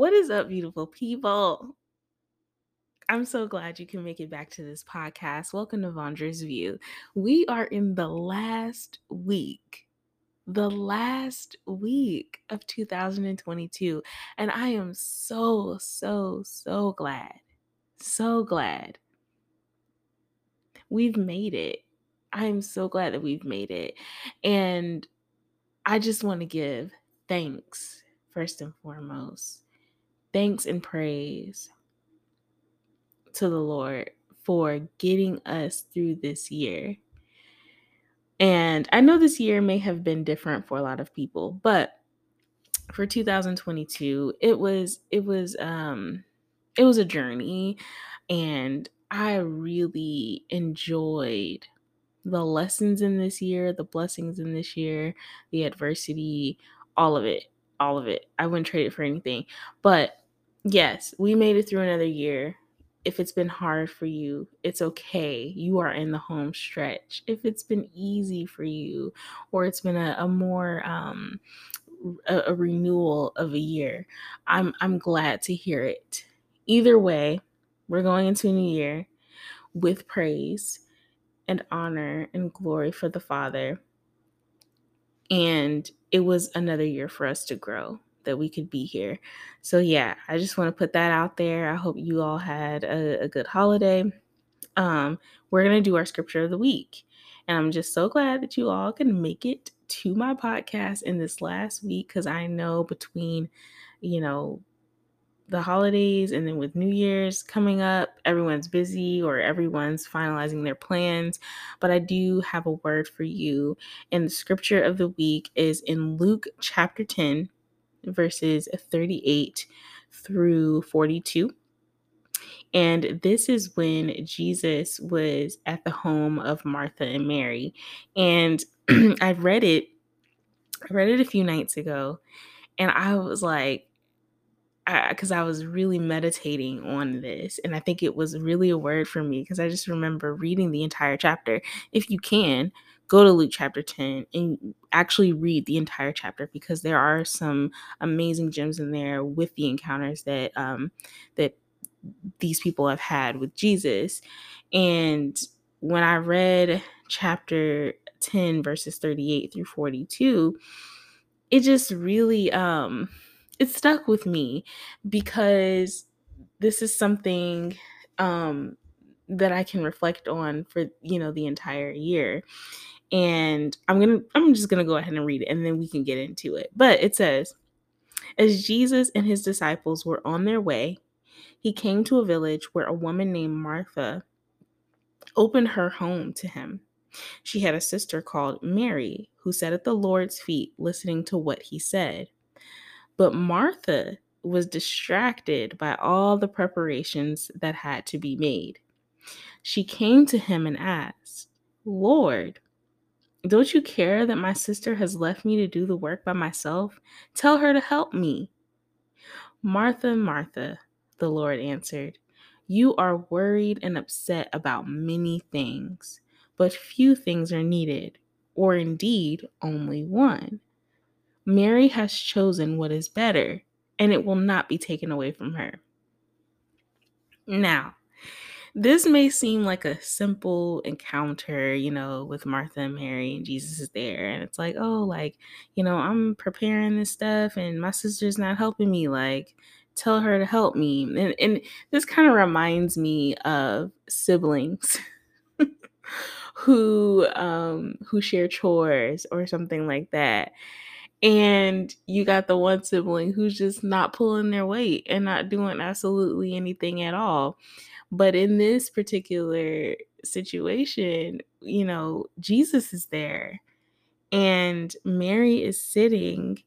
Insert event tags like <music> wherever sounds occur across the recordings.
What is up, beautiful people? I'm so glad you can make it back to this podcast. Welcome to Vondra's View. We are in the last week, the last week of 2022. And I am so, so, so glad, so glad we've made it. I am so glad that we've made it. And I just want to give thanks first and foremost thanks and praise to the Lord for getting us through this year. And I know this year may have been different for a lot of people, but for 2022, it was it was um it was a journey and I really enjoyed the lessons in this year, the blessings in this year, the adversity, all of it, all of it. I wouldn't trade it for anything. But yes, we made it through another year. If it's been hard for you, it's okay. You are in the home stretch. If it's been easy for you, or it's been a, a more um, a, a renewal of a year, I'm I'm glad to hear it. Either way, we're going into a new year with praise and honor and glory for the Father. And it was another year for us to grow that we could be here. So, yeah, I just want to put that out there. I hope you all had a, a good holiday. Um, we're going to do our scripture of the week. And I'm just so glad that you all can make it to my podcast in this last week because I know between, you know, the holidays and then with New Year's coming up, everyone's busy or everyone's finalizing their plans. But I do have a word for you. And the scripture of the week is in Luke chapter 10, verses 38 through 42. And this is when Jesus was at the home of Martha and Mary. And <clears throat> I read it, I read it a few nights ago, and I was like, because I, I, was really meditating on this, and I think it was really a word for me because I just remember reading the entire chapter. If you can, go to Luke chapter 10 and actually read the entire chapter because there are some amazing gems in there with the encounters that um, that these people have had with Jesus. And when I read chapter 10 verses 38 through 42, it just really um it stuck with me because this is something um that I can reflect on for you know the entire year and I'm going to I'm just going to go ahead and read it and then we can get into it. But it says as Jesus and his disciples were on their way, he came to a village where a woman named Martha opened her home to him. She had a sister called Mary who sat at the Lord's feet listening to what he said. But Martha was distracted by all the preparations that had to be made. She came to him and asked, Lord, don't you care that my sister has left me to do the work by myself? Tell her to help me. Martha, Martha, the Lord answered, you are worried and upset about many things, but few things are needed, or indeed only one. Mary has chosen what is better, and it will not be taken away from her. Now, this may seem like a simple encounter, you know, with Martha and Mary, and Jesus is there. And it's like, oh, like, you know, I'm preparing this stuff, and my sister's not helping me. Like, tell her to help me. And, and this kind of reminds me of siblings. <laughs> who um who share chores or something like that and you got the one sibling who's just not pulling their weight and not doing absolutely anything at all but in this particular situation, you know, Jesus is there and Mary is sitting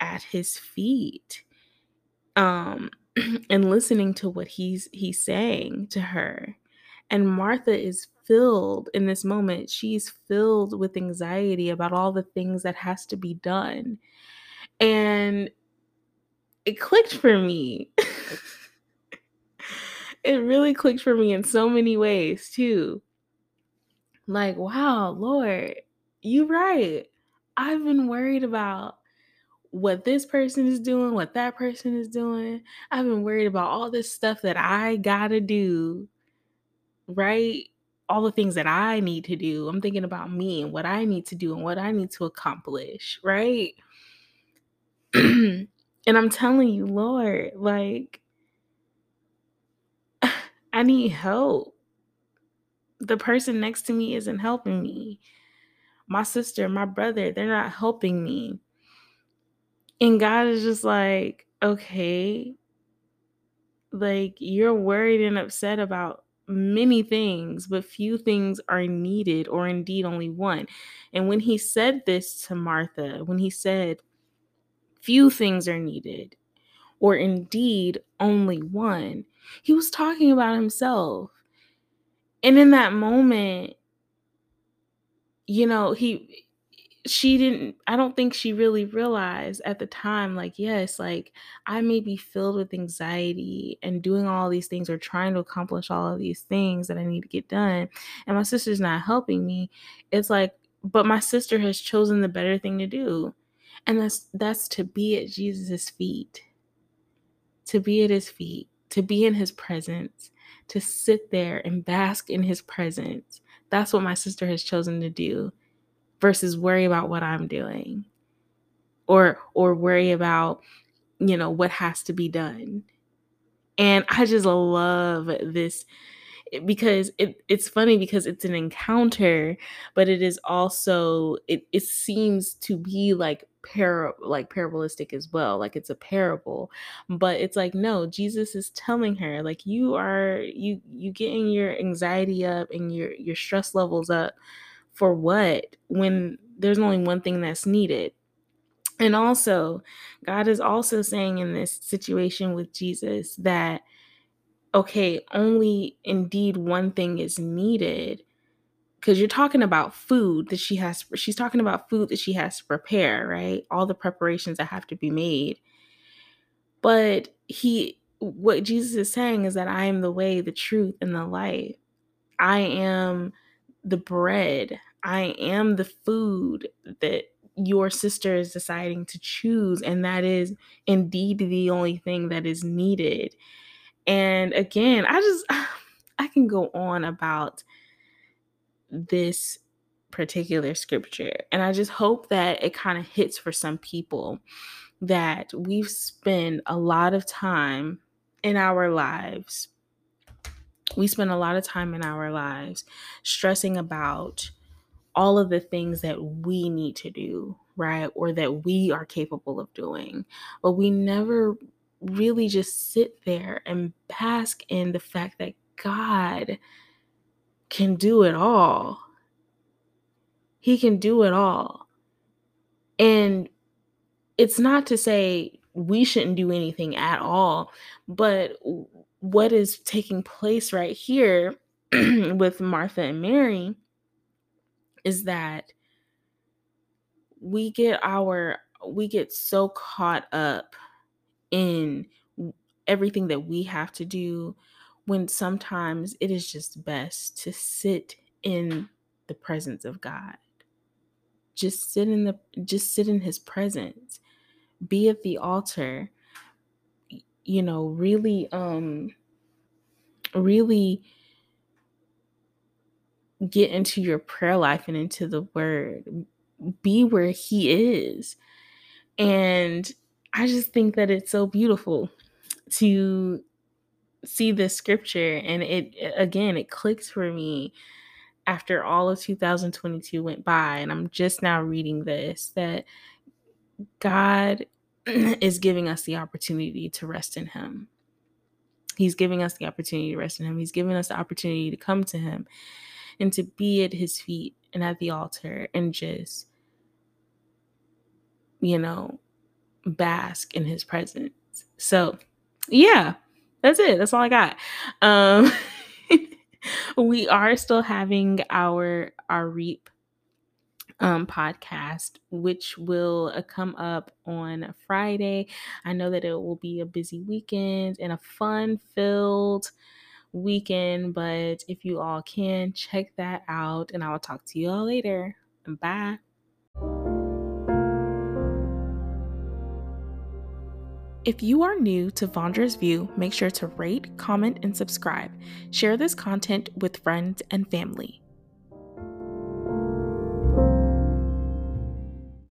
at his feet um <clears throat> and listening to what he's he's saying to her. And Martha is filled in this moment, she's filled with anxiety about all the things that has to be done. And it clicked for me. <laughs> it really clicked for me in so many ways too. Like, wow, Lord, you right. I've been worried about what this person is doing, what that person is doing. I've been worried about all this stuff that I gotta do, right? All the things that I need to do. I'm thinking about me and what I need to do and what I need to accomplish, right? <clears throat> and I'm telling you, Lord, like, I need help. The person next to me isn't helping me. My sister, my brother, they're not helping me. And God is just like, okay, like you're worried and upset about many things, but few things are needed, or indeed only one. And when he said this to Martha, when he said, few things are needed, or indeed only one, he was talking about himself. And in that moment, you know, he she didn't i don't think she really realized at the time like yes like i may be filled with anxiety and doing all these things or trying to accomplish all of these things that i need to get done and my sister's not helping me. It's like but my sister has chosen the better thing to do and that's that's to be at jesus' feet to be at his feet to be in his presence to sit there and bask in his presence that's what my sister has chosen to do versus worry about what I'm doing or or worry about you know what has to be done. And I just love this because it, it's funny because it's an encounter, but it is also it, it seems to be like para like parabolistic as well like it's a parable but it's like no jesus is telling her like you are you you getting your anxiety up and your your stress levels up for what when there's only one thing that's needed? And also, God is also saying in this situation with Jesus that, okay, only indeed one thing is needed. Because you're talking about food that she has, she's talking about food that she has to prepare, right? All the preparations that have to be made. But he, what Jesus is saying is that I am the way, the truth, and the light. I am the bread. I am the food that your sister is deciding to choose. And that is indeed the only thing that is needed. And again, I just, <sighs> I can go on about this particular scripture. And I just hope that it kind of hits for some people that we've spent a lot of time in our lives we spend a lot of time in our lives stressing about all of the things that we need to do, right? Or that we are capable of doing. But we never really just sit there and bask in the fact that God can do it all. He can do it all. And it's not to say we shouldn't do anything at all, but what is taking place right here <clears throat> with Martha and Mary is that we get our we get so caught up in everything that we have to do when sometimes it is just best to sit in the presence of God. Just sit in the just sit in his presence. Be at the altar you know, really, um, really get into your prayer life and into the word. Be where he is. And I just think that it's so beautiful to see this scripture and it again it clicks for me after all of 2022 went by and I'm just now reading this that God <clears throat> is giving us the opportunity to rest in Him. He's giving us the opportunity to rest in Him. He's giving us the opportunity to come to Him and to be at His feet and at the altar and just, you know, bask in His presence. So, yeah, that's it. That's all I got. Um, <laughs> we are still having our our reap um, podcast, which will uh, come up on Friday. I know that it will be a busy weekend and a fun filled weekend, but if you all can, check that out, and I will talk to you all later. Bye. If you are new to Vondra's View, make sure to rate, comment, and subscribe. Share this content with friends and family.